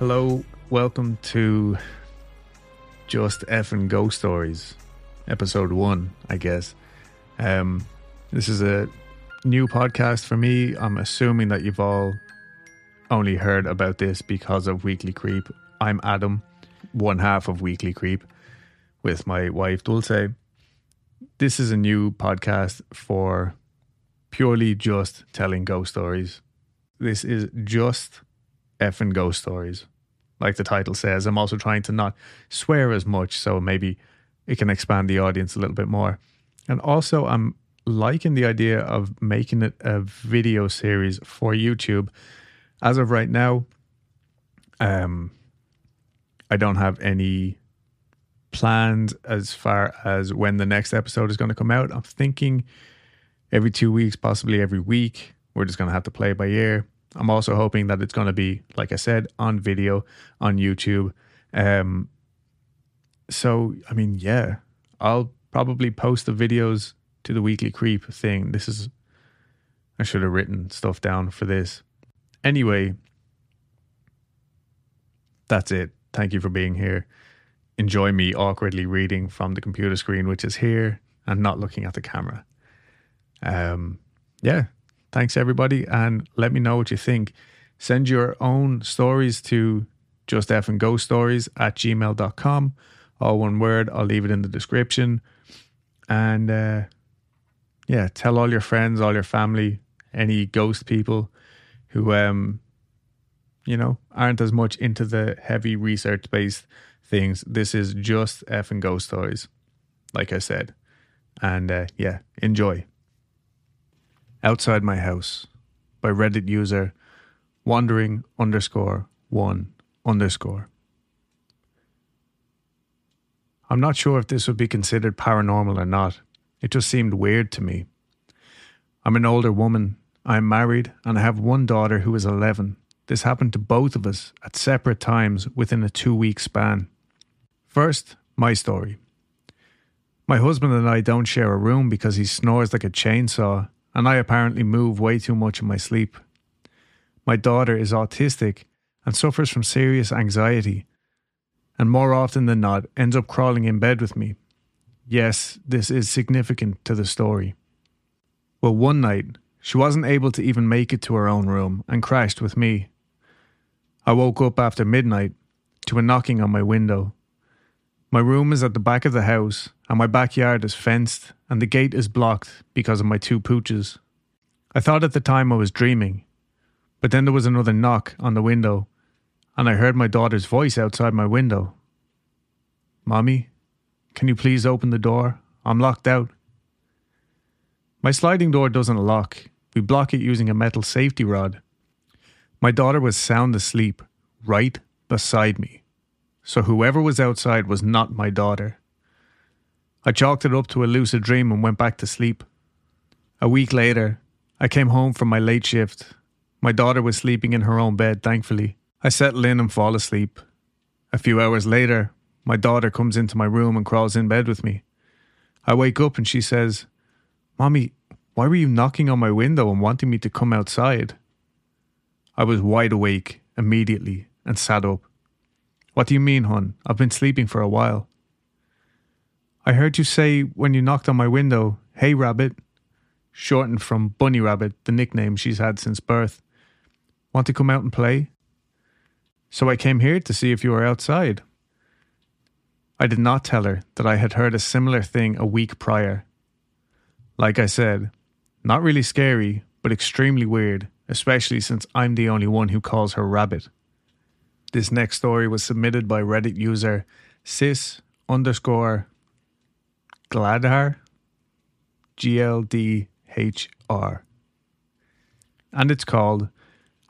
Hello, welcome to Just F and Ghost Stories, episode one, I guess. Um, this is a new podcast for me. I'm assuming that you've all only heard about this because of Weekly Creep. I'm Adam, one half of Weekly Creep, with my wife Dulce. This is a new podcast for purely just telling ghost stories. This is just effing ghost stories, like the title says. I'm also trying to not swear as much, so maybe it can expand the audience a little bit more. And also, I'm liking the idea of making it a video series for YouTube. As of right now, um, I don't have any plans as far as when the next episode is going to come out. I'm thinking every two weeks, possibly every week. We're just going to have to play by ear. I'm also hoping that it's going to be, like I said, on video on YouTube. Um, so, I mean, yeah, I'll probably post the videos to the weekly creep thing. This is, I should have written stuff down for this. Anyway, that's it. Thank you for being here. Enjoy me awkwardly reading from the computer screen, which is here, and not looking at the camera. Um, yeah, thanks everybody, and let me know what you think. Send your own stories to just F and ghost stories at gmail.com. All one word. I'll leave it in the description. And uh, yeah, tell all your friends, all your family, any ghost people who um you know aren't as much into the heavy research based things. This is just F and ghost stories, like I said. And uh, yeah, enjoy. Outside My House by Reddit user wandering underscore one underscore. I'm not sure if this would be considered paranormal or not. It just seemed weird to me. I'm an older woman. I'm married and I have one daughter who is 11. This happened to both of us at separate times within a two week span. First, my story. My husband and I don't share a room because he snores like a chainsaw and I apparently move way too much in my sleep. My daughter is autistic and suffers from serious anxiety, and more often than not ends up crawling in bed with me. Yes, this is significant to the story. Well, one night, she wasn't able to even make it to her own room and crashed with me. I woke up after midnight to a knocking on my window. My room is at the back of the house, and my backyard is fenced, and the gate is blocked because of my two pooches. I thought at the time I was dreaming, but then there was another knock on the window, and I heard my daughter's voice outside my window. Mommy, can you please open the door? I'm locked out. My sliding door doesn't lock. We block it using a metal safety rod. My daughter was sound asleep, right beside me. So whoever was outside was not my daughter. I chalked it up to a lucid dream and went back to sleep. A week later, I came home from my late shift. My daughter was sleeping in her own bed, thankfully. I settle in and fall asleep. A few hours later, my daughter comes into my room and crawls in bed with me. I wake up and she says, Mommy, why were you knocking on my window and wanting me to come outside? I was wide awake immediately and sat up. What do you mean, hon? I've been sleeping for a while. I heard you say when you knocked on my window, Hey Rabbit, shortened from Bunny Rabbit, the nickname she's had since birth. Want to come out and play? So I came here to see if you were outside. I did not tell her that I had heard a similar thing a week prior. Like I said, not really scary, but extremely weird, especially since I'm the only one who calls her Rabbit. This next story was submitted by Reddit user sis underscore Gladhar, G L D H R. And it's called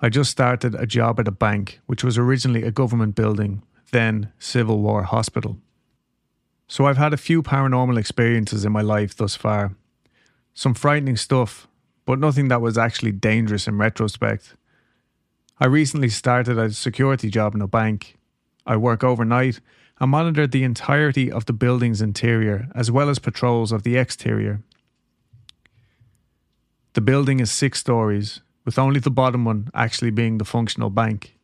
I just started a job at a bank, which was originally a government building, then Civil War Hospital. So I've had a few paranormal experiences in my life thus far. Some frightening stuff, but nothing that was actually dangerous in retrospect. I recently started a security job in a bank. I work overnight and monitor the entirety of the building's interior as well as patrols of the exterior. The building is six stories, with only the bottom one actually being the functional bank.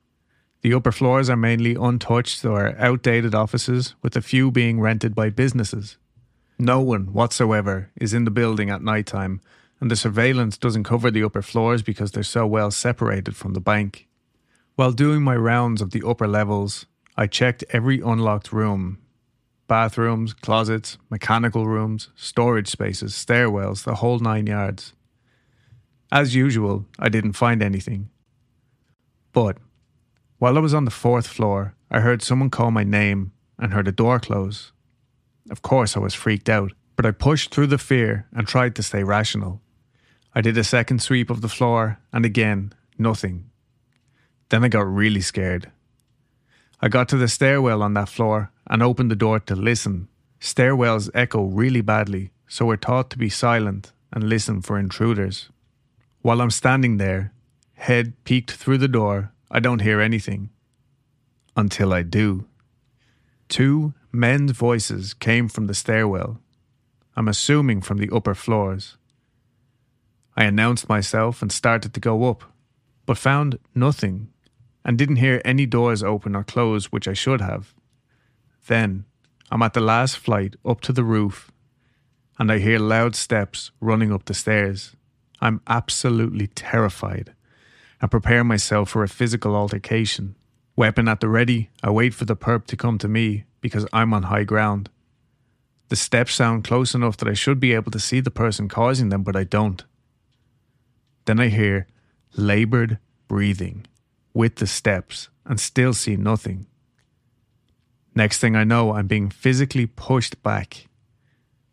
The upper floors are mainly untouched or outdated offices, with a few being rented by businesses. No one whatsoever is in the building at night time, and the surveillance doesn't cover the upper floors because they're so well separated from the bank. While doing my rounds of the upper levels, I checked every unlocked room bathrooms, closets, mechanical rooms, storage spaces, stairwells, the whole nine yards. As usual, I didn't find anything. But while I was on the fourth floor, I heard someone call my name and heard a door close. Of course, I was freaked out, but I pushed through the fear and tried to stay rational. I did a second sweep of the floor, and again, nothing. Then I got really scared. I got to the stairwell on that floor and opened the door to listen. Stairwells echo really badly, so we're taught to be silent and listen for intruders. While I'm standing there, head peeked through the door, I don't hear anything. Until I do. Two men's voices came from the stairwell. I'm assuming from the upper floors. I announced myself and started to go up, but found nothing and didn't hear any doors open or close, which I should have. Then I'm at the last flight up to the roof and I hear loud steps running up the stairs. I'm absolutely terrified and prepare myself for a physical altercation. Weapon at the ready, I wait for the perp to come to me because I'm on high ground. The steps sound close enough that I should be able to see the person causing them, but I don't. Then I hear laboured breathing with the steps and still see nothing. Next thing I know, I'm being physically pushed back.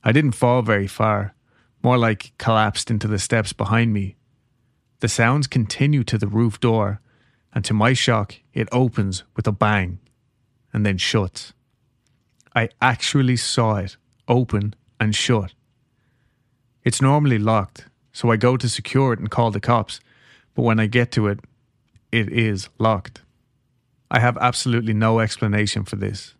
I didn't fall very far, more like collapsed into the steps behind me. The sounds continue to the roof door, and to my shock, it opens with a bang and then shuts. I actually saw it open and shut. It's normally locked, so I go to secure it and call the cops, but when I get to it, it is locked. I have absolutely no explanation for this.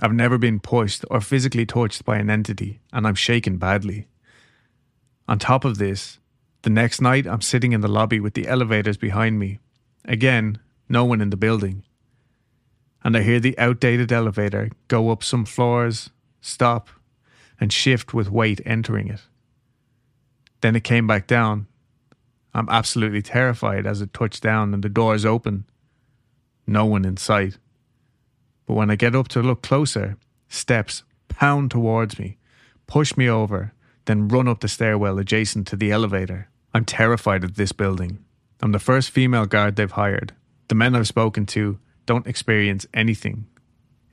I've never been pushed or physically touched by an entity, and I'm shaken badly. On top of this, the next night I'm sitting in the lobby with the elevators behind me. Again, no one in the building. And I hear the outdated elevator go up some floors, stop, and shift with weight entering it. Then it came back down. I'm absolutely terrified as it touched down and the doors open. No one in sight. But when I get up to look closer, steps pound towards me, push me over, then run up the stairwell adjacent to the elevator. I'm terrified of this building. I'm the first female guard they've hired. The men I've spoken to don't experience anything.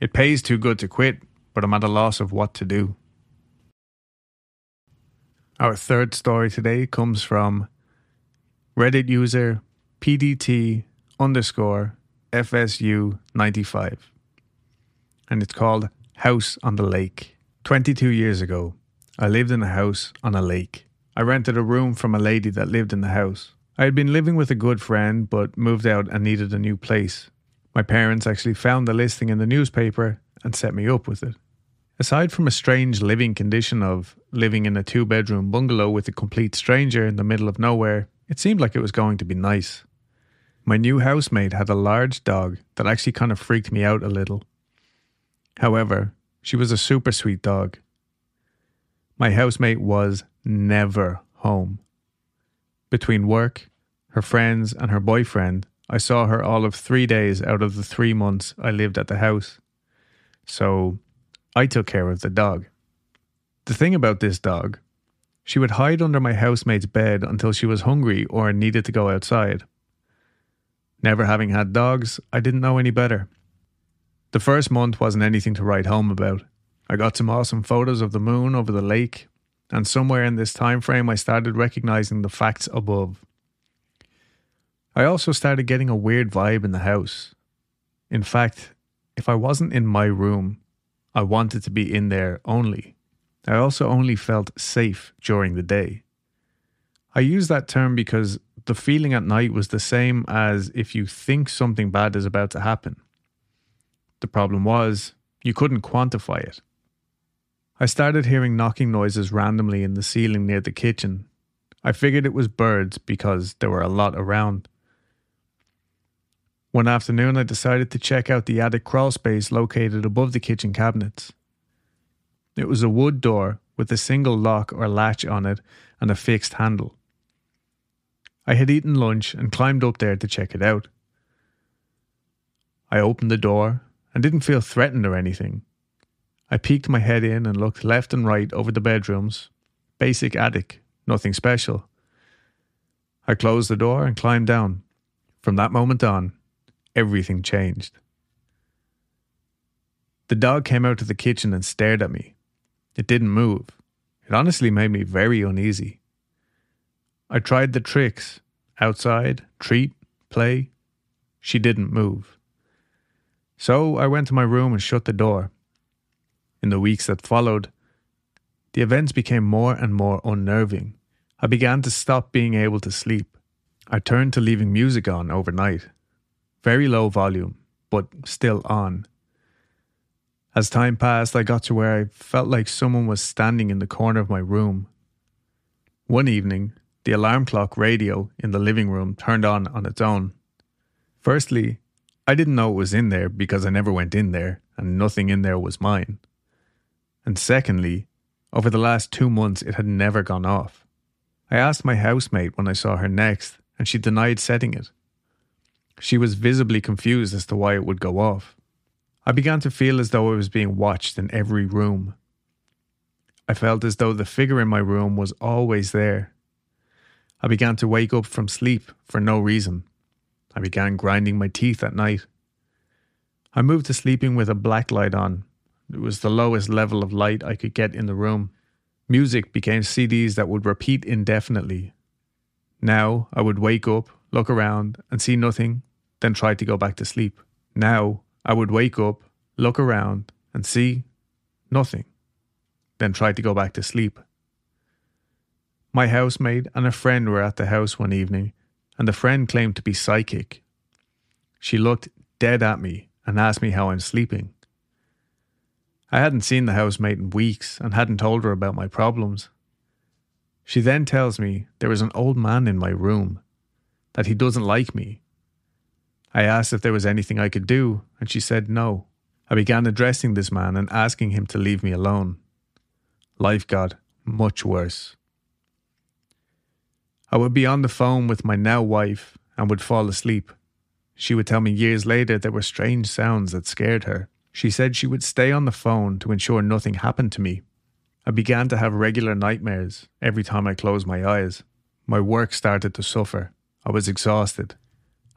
It pays too good to quit, but I'm at a loss of what to do. Our third story today comes from Reddit user PDT underscore FSU95. And it's called House on the Lake. 22 years ago, I lived in a house on a lake. I rented a room from a lady that lived in the house. I had been living with a good friend, but moved out and needed a new place. My parents actually found the listing in the newspaper and set me up with it. Aside from a strange living condition of living in a two bedroom bungalow with a complete stranger in the middle of nowhere, it seemed like it was going to be nice. My new housemate had a large dog that actually kind of freaked me out a little. However, she was a super sweet dog. My housemate was never home. Between work, her friends, and her boyfriend, I saw her all of three days out of the three months I lived at the house. So I took care of the dog. The thing about this dog, she would hide under my housemate's bed until she was hungry or needed to go outside. Never having had dogs, I didn't know any better. The first month wasn't anything to write home about. I got some awesome photos of the moon over the lake, and somewhere in this time frame I started recognizing the facts above. I also started getting a weird vibe in the house. In fact, if I wasn't in my room, I wanted to be in there only. I also only felt safe during the day. I use that term because the feeling at night was the same as if you think something bad is about to happen. The problem was, you couldn't quantify it. I started hearing knocking noises randomly in the ceiling near the kitchen. I figured it was birds because there were a lot around. One afternoon, I decided to check out the attic crawl space located above the kitchen cabinets. It was a wood door with a single lock or latch on it and a fixed handle. I had eaten lunch and climbed up there to check it out. I opened the door and didn't feel threatened or anything. I peeked my head in and looked left and right over the bedrooms. Basic attic, nothing special. I closed the door and climbed down. From that moment on, everything changed. The dog came out to the kitchen and stared at me. It didn't move. It honestly made me very uneasy. I tried the tricks outside, treat, play. She didn't move. So I went to my room and shut the door. In the weeks that followed, the events became more and more unnerving. I began to stop being able to sleep. I turned to leaving music on overnight very low volume, but still on. As time passed, I got to where I felt like someone was standing in the corner of my room. One evening, the alarm clock radio in the living room turned on on its own. Firstly, I didn't know it was in there because I never went in there and nothing in there was mine. And secondly, over the last two months, it had never gone off. I asked my housemate when I saw her next, and she denied setting it. She was visibly confused as to why it would go off. I began to feel as though I was being watched in every room. I felt as though the figure in my room was always there. I began to wake up from sleep for no reason. I began grinding my teeth at night. I moved to sleeping with a black light on. It was the lowest level of light I could get in the room. Music became CDs that would repeat indefinitely. Now I would wake up, look around, and see nothing then tried to go back to sleep. Now I would wake up, look around, and see nothing, then try to go back to sleep. My housemaid and a friend were at the house one evening, and the friend claimed to be psychic. She looked dead at me and asked me how I'm sleeping. I hadn't seen the housemate in weeks and hadn't told her about my problems. She then tells me there is an old man in my room, that he doesn't like me I asked if there was anything I could do, and she said no. I began addressing this man and asking him to leave me alone. Life got much worse. I would be on the phone with my now wife and would fall asleep. She would tell me years later there were strange sounds that scared her. She said she would stay on the phone to ensure nothing happened to me. I began to have regular nightmares every time I closed my eyes. My work started to suffer. I was exhausted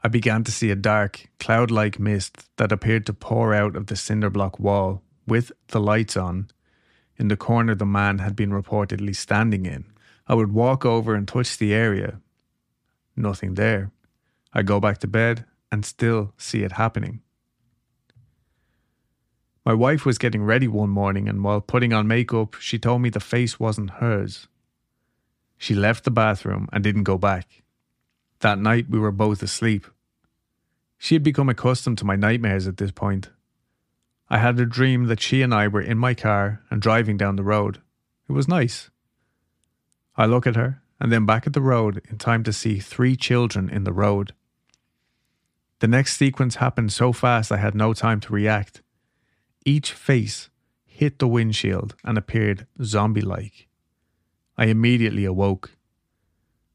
I began to see a dark, cloud like mist that appeared to pour out of the cinder block wall, with the lights on, in the corner the man had been reportedly standing in. I would walk over and touch the area. Nothing there. I go back to bed and still see it happening. My wife was getting ready one morning, and while putting on makeup, she told me the face wasn't hers. She left the bathroom and didn't go back. That night we were both asleep. She had become accustomed to my nightmares at this point. I had a dream that she and I were in my car and driving down the road. It was nice. I look at her and then back at the road in time to see three children in the road. The next sequence happened so fast I had no time to react. Each face hit the windshield and appeared zombie like. I immediately awoke.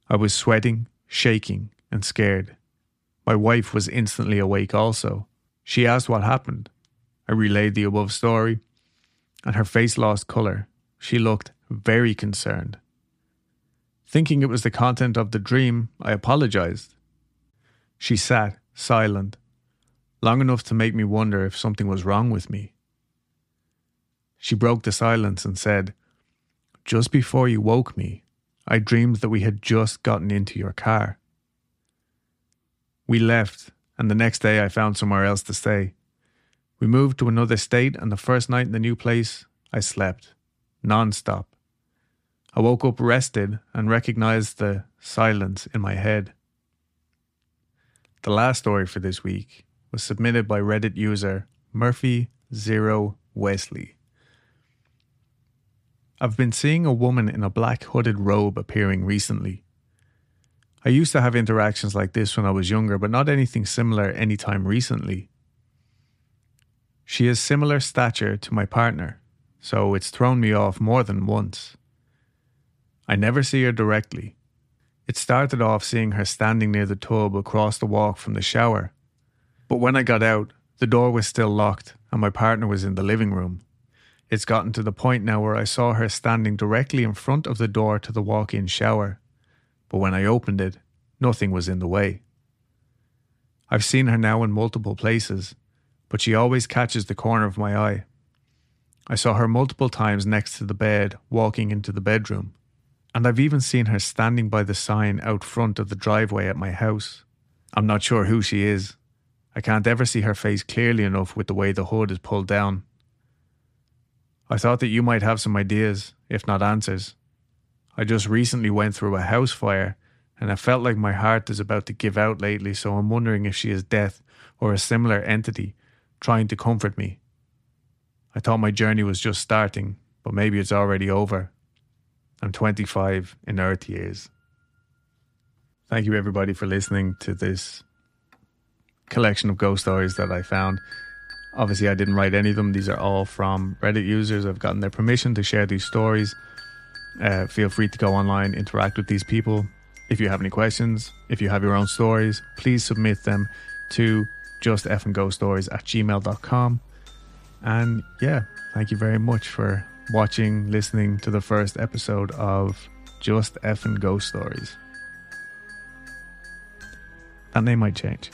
I was sweating shaking and scared. My wife was instantly awake also. She asked what happened. I relayed the above story, and her face lost colour. She looked very concerned. Thinking it was the content of the dream, I apologised. She sat, silent, long enough to make me wonder if something was wrong with me. She broke the silence and said, Just before you woke me, I dreamed that we had just gotten into your car. We left, and the next day I found somewhere else to stay. We moved to another state, and the first night in the new place, I slept, non stop. I woke up rested and recognized the silence in my head. The last story for this week was submitted by Reddit user Murphy Zero Wesley. I've been seeing a woman in a black hooded robe appearing recently. I used to have interactions like this when I was younger, but not anything similar anytime recently. She has similar stature to my partner, so it's thrown me off more than once. I never see her directly. It started off seeing her standing near the tub across the walk from the shower. But when I got out, the door was still locked and my partner was in the living room. It's gotten to the point now where I saw her standing directly in front of the door to the walk in shower but when I opened it, nothing was in the way. I've seen her now in multiple places, but she always catches the corner of my eye. I saw her multiple times next to the bed, walking into the bedroom, and I've even seen her standing by the sign out front of the driveway at my house. I'm not sure who she is. I can't ever see her face clearly enough with the way the hood is pulled down. I thought that you might have some ideas, if not answers. I just recently went through a house fire and I felt like my heart is about to give out lately, so I'm wondering if she is death or a similar entity trying to comfort me. I thought my journey was just starting, but maybe it's already over. I'm 25 in Earth years. Thank you, everybody, for listening to this collection of ghost stories that I found. Obviously, I didn't write any of them. These are all from Reddit users. I've gotten their permission to share these stories. Uh, feel free to go online, interact with these people. If you have any questions, if you have your own stories, please submit them to just at gmail.com. And yeah, thank you very much for watching, listening to the first episode of Just F and Ghost Stories. That name might change.